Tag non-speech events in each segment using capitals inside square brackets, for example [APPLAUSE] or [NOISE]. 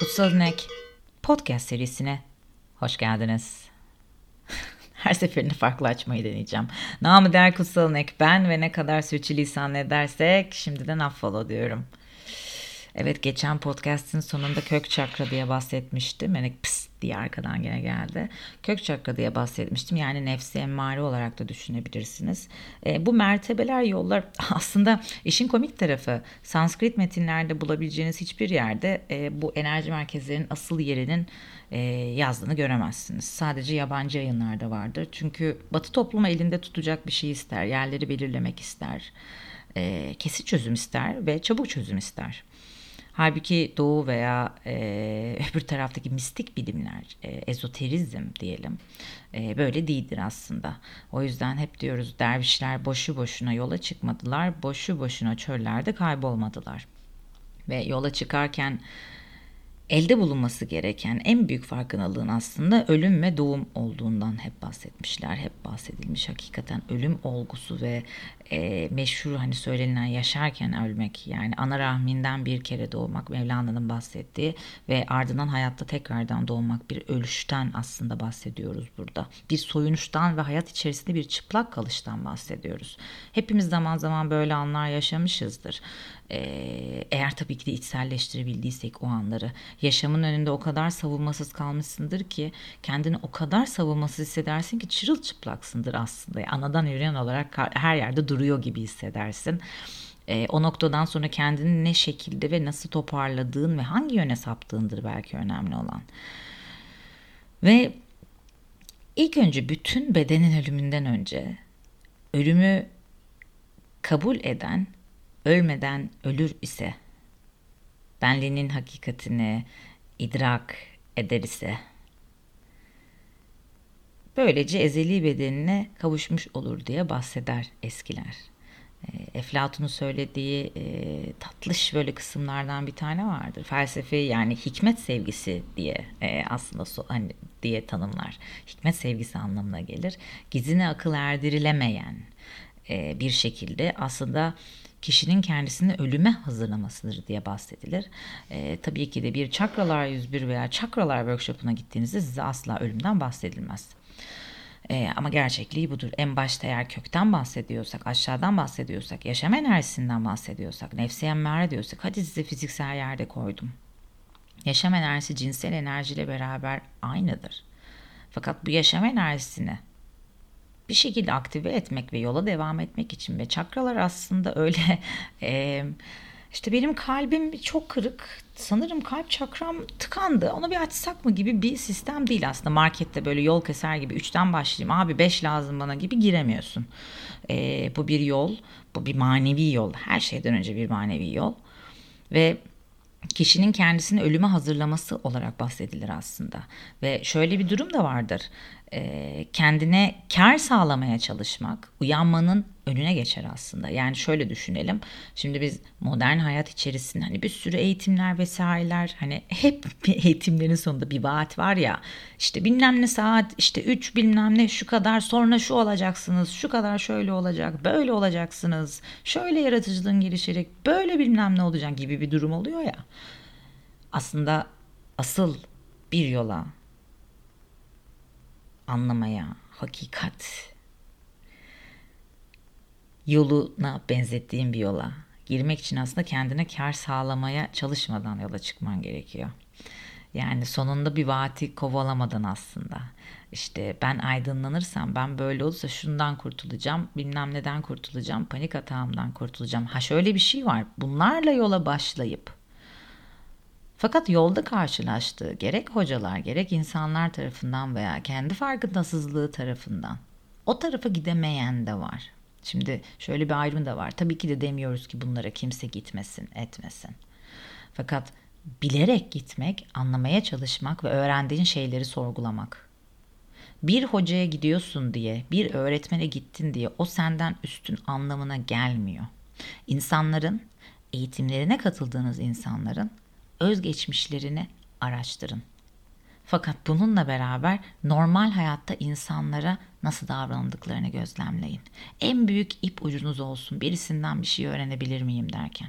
Kutsal İnek podcast serisine hoş geldiniz. [LAUGHS] Her seferinde farklı açmayı deneyeceğim. Namı der Kutsal İnek ben ve ne kadar sürçülisan edersek şimdiden affola diyorum. Evet geçen podcast'in sonunda kök çakra diye bahsetmiştim. Yani pıs diye arkadan gene geldi. Kök çakra diye bahsetmiştim. Yani nefsi emmare olarak da düşünebilirsiniz. E, bu mertebeler yollar [LAUGHS] aslında işin komik tarafı Sanskrit metinlerde bulabileceğiniz hiçbir yerde e, bu enerji merkezlerinin asıl yerinin e, yazdığını göremezsiniz. Sadece yabancı yayınlarda vardır. Çünkü Batı toplumu elinde tutacak bir şey ister. Yerleri belirlemek ister. E, kesit çözüm ister ve çabuk çözüm ister. Halbuki doğu veya e, [LAUGHS] öbür taraftaki mistik bilimler, e, ezoterizm diyelim e, böyle değildir aslında. O yüzden hep diyoruz dervişler boşu boşuna yola çıkmadılar, boşu boşuna çöllerde kaybolmadılar. Ve yola çıkarken elde bulunması gereken en büyük farkındalığın aslında ölüm ve doğum olduğundan hep bahsetmişler. Hep bahsedilmiş hakikaten ölüm olgusu ve e, meşhur hani söylenilen yaşarken ölmek yani ana rahminden bir kere doğmak Mevlana'nın bahsettiği ve ardından hayatta tekrardan doğmak bir ölüşten aslında bahsediyoruz burada. Bir soyunuştan ve hayat içerisinde bir çıplak kalıştan bahsediyoruz. Hepimiz zaman zaman böyle anlar yaşamışızdır. Ee, eğer tabii ki de içselleştirebildiysek o anları yaşamın önünde o kadar savunmasız kalmışsındır ki kendini o kadar savunmasız hissedersin ki çırılçıplaksındır aslında. Yani anadan yürüyen olarak her yerde duruyor gibi hissedersin. E, o noktadan sonra kendini ne şekilde ve nasıl toparladığın ve hangi yöne saptığındır belki önemli olan. Ve ilk önce bütün bedenin ölümünden önce ölümü kabul eden ölmeden ölür ise benliğinin hakikatini idrak eder ise böylece ezeli bedenine kavuşmuş olur diye bahseder eskiler. E, Eflatun'un söylediği e, tatlış böyle kısımlardan bir tane vardır. Felsefe yani hikmet sevgisi diye e, aslında so, hani diye tanımlar. Hikmet sevgisi anlamına gelir. Gizine akıl erdirilemeyen e, bir şekilde aslında kişinin kendisini ölüme hazırlamasıdır diye bahsedilir. E, tabii ki de bir çakralar 101 veya çakralar workshopuna gittiğinizde size asla ölümden bahsedilmez. E, ama gerçekliği budur. En başta eğer kökten bahsediyorsak, aşağıdan bahsediyorsak, yaşam enerjisinden bahsediyorsak, nefsi emmare diyorsak hadi size fiziksel yerde koydum. Yaşam enerjisi cinsel enerjiyle beraber aynıdır. Fakat bu yaşam enerjisini bir şekilde aktive etmek ve yola devam etmek için ve çakralar aslında öyle [LAUGHS] işte benim kalbim çok kırık. Sanırım kalp çakram tıkandı. Onu bir açsak mı gibi bir sistem değil aslında. Markette böyle yol keser gibi üçten başlayayım. Abi beş lazım bana gibi giremiyorsun. E, bu bir yol bu bir manevi yol. Her şeyden önce bir manevi yol. Ve kişinin kendisini ölüme hazırlaması olarak bahsedilir aslında. Ve şöyle bir durum da vardır kendine kar sağlamaya çalışmak uyanmanın önüne geçer aslında. Yani şöyle düşünelim. Şimdi biz modern hayat içerisinde hani bir sürü eğitimler vesaireler hani hep [LAUGHS] eğitimlerin sonunda bir vaat var ya işte bilmem ne saat işte 3 bilmem ne şu kadar sonra şu olacaksınız şu kadar şöyle olacak böyle olacaksınız şöyle yaratıcılığın gelişecek böyle bilmem ne olacak gibi bir durum oluyor ya. Aslında asıl bir yola anlamaya, hakikat yoluna benzettiğim bir yola girmek için aslında kendine kar sağlamaya çalışmadan yola çıkman gerekiyor. Yani sonunda bir vaati kovalamadan aslında. İşte ben aydınlanırsam, ben böyle olursa şundan kurtulacağım, bilmem neden kurtulacağım, panik atağımdan kurtulacağım. Ha şöyle bir şey var. Bunlarla yola başlayıp fakat yolda karşılaştığı gerek hocalar gerek insanlar tarafından veya kendi farkındasızlığı tarafından o tarafa gidemeyen de var. Şimdi şöyle bir ayrım da var. Tabii ki de demiyoruz ki bunlara kimse gitmesin, etmesin. Fakat bilerek gitmek, anlamaya çalışmak ve öğrendiğin şeyleri sorgulamak. Bir hocaya gidiyorsun diye, bir öğretmene gittin diye o senden üstün anlamına gelmiyor. İnsanların, eğitimlerine katıldığınız insanların özgeçmişlerini araştırın. Fakat bununla beraber normal hayatta insanlara nasıl davrandıklarını gözlemleyin. En büyük ip ucunuz olsun birisinden bir şey öğrenebilir miyim derken.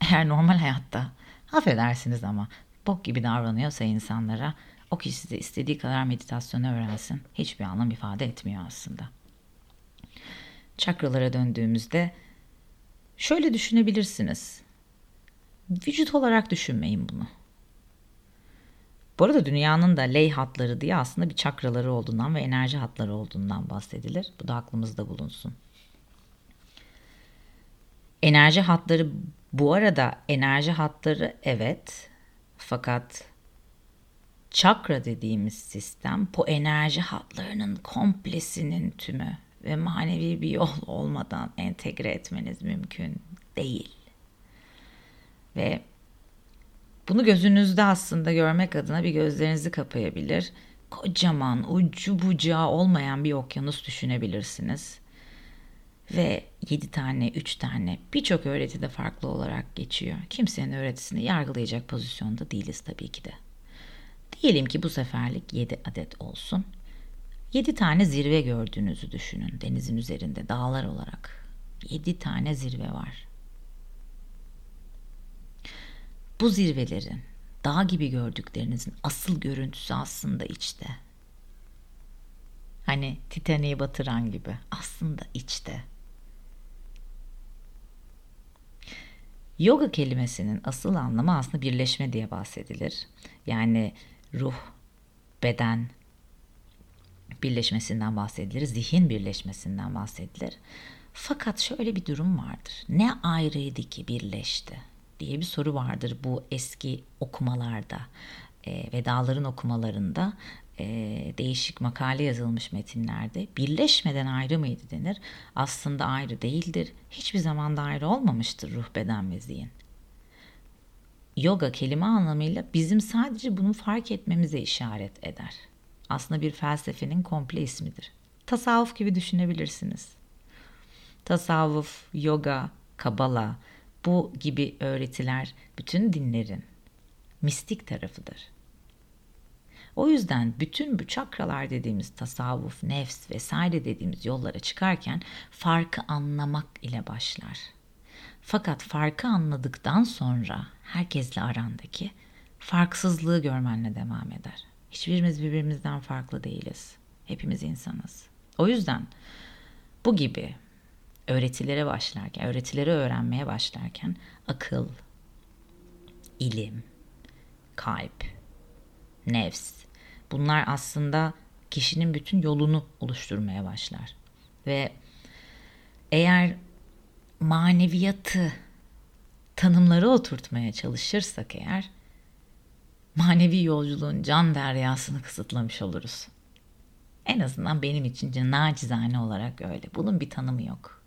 Eğer normal hayatta affedersiniz ama bok gibi davranıyorsa insanlara o kişi de istediği kadar meditasyonu öğrensin. Hiçbir anlam ifade etmiyor aslında. Çakralara döndüğümüzde şöyle düşünebilirsiniz. Vücut olarak düşünmeyin bunu. Bu arada dünyanın da ley hatları diye aslında bir çakraları olduğundan ve enerji hatları olduğundan bahsedilir. Bu da aklımızda bulunsun. Enerji hatları bu arada enerji hatları evet fakat çakra dediğimiz sistem bu enerji hatlarının komplesinin tümü ve manevi bir yol olmadan entegre etmeniz mümkün değil. Ve bunu gözünüzde aslında görmek adına bir gözlerinizi kapayabilir. Kocaman, ucu bucağı olmayan bir okyanus düşünebilirsiniz. Ve 7 tane, 3 tane birçok öğreti de farklı olarak geçiyor. Kimsenin öğretisini yargılayacak pozisyonda değiliz tabii ki de. Diyelim ki bu seferlik 7 adet olsun. 7 tane zirve gördüğünüzü düşünün denizin üzerinde dağlar olarak. 7 tane zirve var. Bu zirvelerin dağ gibi gördüklerinizin asıl görüntüsü aslında içte. Hani Titanic'i batıran gibi aslında içte. Yoga kelimesinin asıl anlamı aslında birleşme diye bahsedilir. Yani ruh, beden birleşmesinden bahsedilir, zihin birleşmesinden bahsedilir. Fakat şöyle bir durum vardır. Ne ayrıydı ki birleşti diye bir soru vardır bu eski okumalarda. E, Vedaların okumalarında e, değişik makale yazılmış metinlerde birleşmeden ayrı mıydı denir. Aslında ayrı değildir. Hiçbir zaman da ayrı olmamıştır ruh, beden ve zihin. Yoga kelime anlamıyla bizim sadece bunu fark etmemize işaret eder. Aslında bir felsefenin komple ismidir. Tasavvuf gibi düşünebilirsiniz. Tasavvuf, yoga, kabala bu gibi öğretiler bütün dinlerin mistik tarafıdır. O yüzden bütün bu çakralar dediğimiz tasavvuf, nefs vesaire dediğimiz yollara çıkarken farkı anlamak ile başlar. Fakat farkı anladıktan sonra herkesle arandaki farksızlığı görmenle devam eder. Hiçbirimiz birbirimizden farklı değiliz. Hepimiz insanız. O yüzden bu gibi öğretilere başlarken, öğretileri öğrenmeye başlarken akıl, ilim, kalp, nefs bunlar aslında kişinin bütün yolunu oluşturmaya başlar. Ve eğer maneviyatı tanımları oturtmaya çalışırsak eğer manevi yolculuğun can deryasını kısıtlamış oluruz. En azından benim için nacizane olarak öyle. Bunun bir tanımı yok.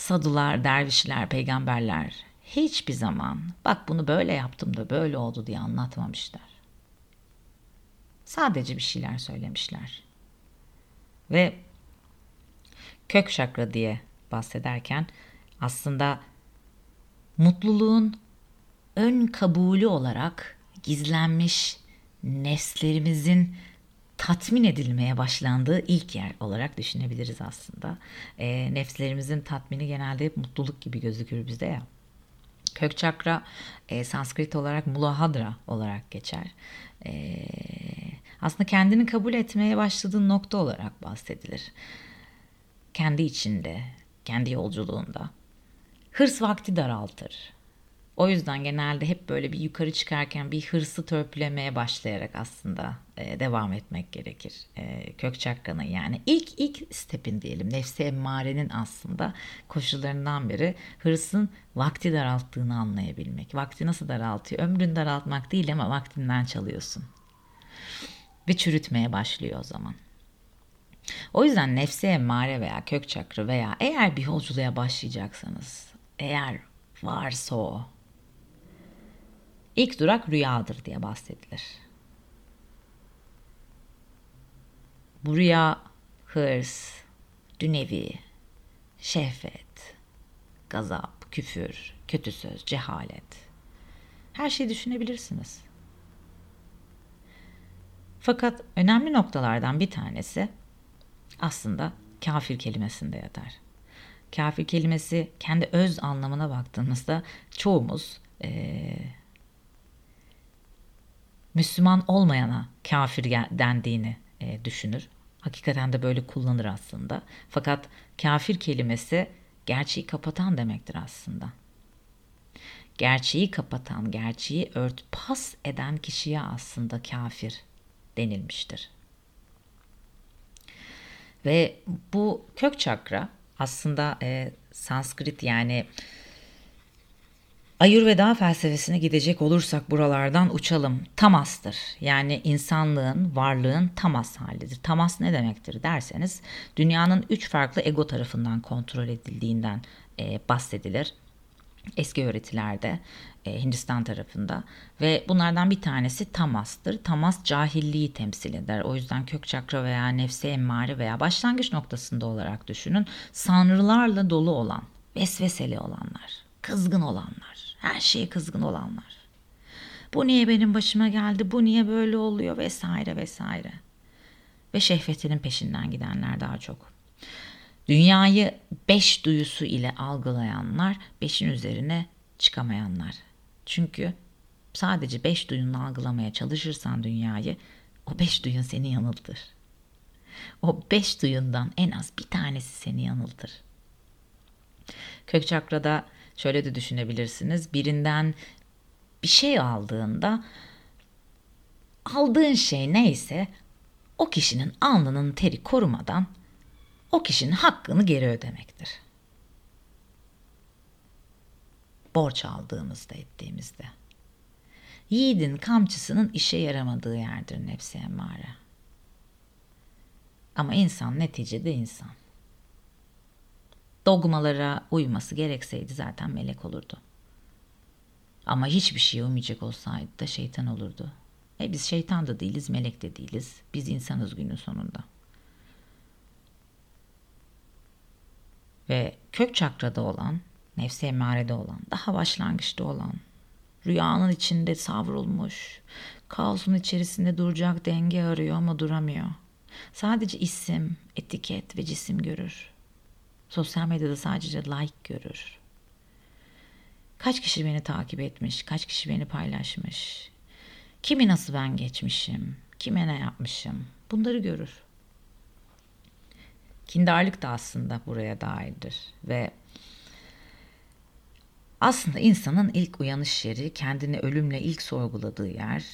Sadular, dervişler, peygamberler hiçbir zaman bak bunu böyle yaptım da böyle oldu diye anlatmamışlar. Sadece bir şeyler söylemişler. Ve kök şakra diye bahsederken aslında mutluluğun ön kabulü olarak gizlenmiş nefslerimizin tatmin edilmeye başlandığı ilk yer olarak düşünebiliriz aslında. E, nefslerimizin tatmini genelde hep mutluluk gibi gözükür bizde ya. Kök çakra e, Sanskrit olarak mulahadra olarak geçer. E, aslında kendini kabul etmeye başladığın nokta olarak bahsedilir. Kendi içinde, kendi yolculuğunda. Hırs vakti daraltır. O yüzden genelde hep böyle bir yukarı çıkarken bir hırsı törpülemeye başlayarak aslında e, devam etmek gerekir. E, kök çakranın yani ilk ilk stepin diyelim nefsi emmarenin aslında koşullarından biri hırsın vakti daralttığını anlayabilmek. Vakti nasıl daraltıyor? Ömrünü daraltmak değil ama vaktinden çalıyorsun. Ve çürütmeye başlıyor o zaman. O yüzden nefsi emmare veya kök çakra veya eğer bir yolculuğa başlayacaksanız eğer varsa o İlk durak rüyadır diye bahsedilir. Bu rüya hırs, dünevi, şehvet, gazap, küfür, kötü söz, cehalet. Her şeyi düşünebilirsiniz. Fakat önemli noktalardan bir tanesi aslında kafir kelimesinde yatar. Kafir kelimesi kendi öz anlamına baktığımızda çoğumuz ee, Müslüman olmayana kafir dendiğini e, düşünür. Hakikaten de böyle kullanır aslında. Fakat kafir kelimesi gerçeği kapatan demektir aslında. Gerçeği kapatan, gerçeği örtbas eden kişiye aslında kafir denilmiştir. Ve bu kök çakra aslında e, Sanskrit yani Ayurveda felsefesine gidecek olursak buralardan uçalım. Tamas'tır. Yani insanlığın, varlığın tamas halidir. Tamas ne demektir derseniz dünyanın üç farklı ego tarafından kontrol edildiğinden e, bahsedilir. Eski öğretilerde e, Hindistan tarafında ve bunlardan bir tanesi tamas'tır. Tamas cahilliği temsil eder. O yüzden kök çakra veya nefse emmare veya başlangıç noktasında olarak düşünün. Sanrılarla dolu olan, vesveseli olanlar, kızgın olanlar, her şeye kızgın olanlar. Bu niye benim başıma geldi, bu niye böyle oluyor vesaire vesaire. Ve şehvetinin peşinden gidenler daha çok. Dünyayı beş duyusu ile algılayanlar, beşin üzerine çıkamayanlar. Çünkü sadece beş duyunla algılamaya çalışırsan dünyayı, o beş duyun seni yanıltır. O beş duyundan en az bir tanesi seni yanıltır. Kök çakrada şöyle de düşünebilirsiniz. Birinden bir şey aldığında aldığın şey neyse o kişinin alnının teri korumadan o kişinin hakkını geri ödemektir. Borç aldığımızda ettiğimizde. Yiğidin kamçısının işe yaramadığı yerdir nefsi emmare. Ama insan neticede insan. Dogmalara uyması gerekseydi zaten melek olurdu. Ama hiçbir şeye uymayacak olsaydı da şeytan olurdu. E biz şeytan da değiliz, melek de değiliz. Biz insanız günün sonunda. Ve kök çakrada olan, nefsi emarede olan, daha başlangıçta olan, rüyanın içinde savrulmuş, kaosun içerisinde duracak denge arıyor ama duramıyor. Sadece isim, etiket ve cisim görür. Sosyal medyada sadece like görür. Kaç kişi beni takip etmiş, kaç kişi beni paylaşmış. Kimi nasıl ben geçmişim, kime ne yapmışım bunları görür. Kindarlık da aslında buraya dairdir ve aslında insanın ilk uyanış yeri, kendini ölümle ilk sorguladığı yer,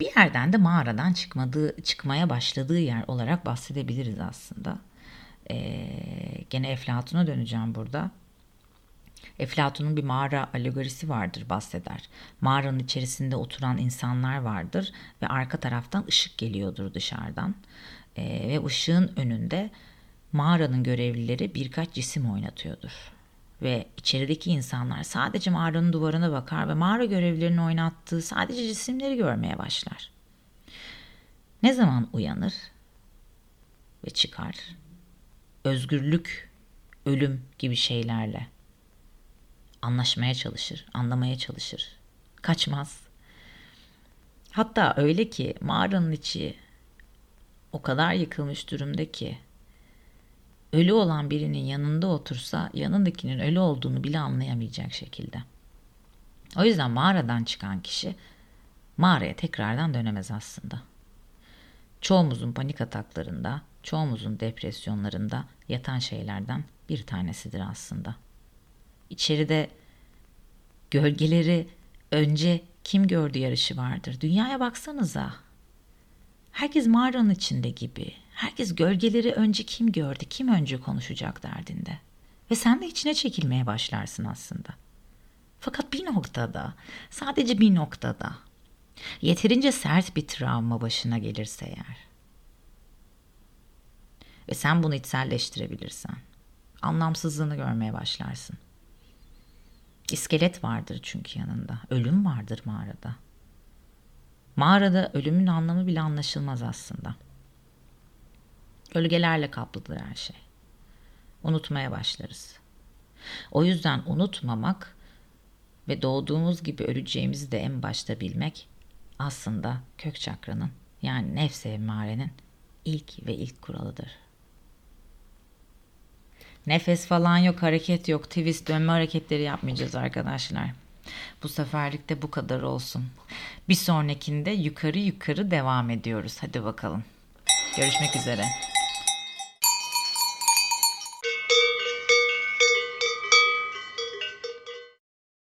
bir yerden de mağaradan çıkmadığı, çıkmaya başladığı yer olarak bahsedebiliriz aslında. Ee, gene Eflatun'a döneceğim burada. Eflatun'un bir mağara alegorisi vardır bahseder. Mağaranın içerisinde oturan insanlar vardır ve arka taraftan ışık geliyordur dışarıdan. Ee, ve ışığın önünde mağaranın görevlileri birkaç cisim oynatıyordur. Ve içerideki insanlar sadece mağaranın duvarına bakar ve mağara görevlilerinin oynattığı sadece cisimleri görmeye başlar. Ne zaman uyanır ve çıkar? Özgürlük, ölüm gibi şeylerle anlaşmaya çalışır, anlamaya çalışır. Kaçmaz. Hatta öyle ki mağaranın içi o kadar yıkılmış durumda ki ölü olan birinin yanında otursa yanındakinin ölü olduğunu bile anlayamayacak şekilde. O yüzden mağaradan çıkan kişi mağaraya tekrardan dönemez aslında. Çoğumuzun panik ataklarında, çoğumuzun depresyonlarında yatan şeylerden bir tanesidir aslında. İçeride gölgeleri önce kim gördü yarışı vardır. Dünyaya baksanıza. Herkes mağaranın içinde gibi. Herkes gölgeleri önce kim gördü, kim önce konuşacak derdinde. Ve sen de içine çekilmeye başlarsın aslında. Fakat bir noktada, sadece bir noktada yeterince sert bir travma başına gelirse eğer ve sen bunu içselleştirebilirsen anlamsızlığını görmeye başlarsın. İskelet vardır çünkü yanında. Ölüm vardır mağarada. Mağarada ölümün anlamı bile anlaşılmaz aslında. Gölgelerle kaplıdır her şey. Unutmaya başlarız. O yüzden unutmamak ve doğduğumuz gibi öleceğimizi de en başta bilmek aslında kök çakranın yani nefs emmarenin ilk ve ilk kuralıdır. Nefes falan yok, hareket yok, twist dönme hareketleri yapmayacağız arkadaşlar. Bu seferlik de bu kadar olsun. Bir sonrakinde yukarı yukarı devam ediyoruz. Hadi bakalım. Görüşmek üzere.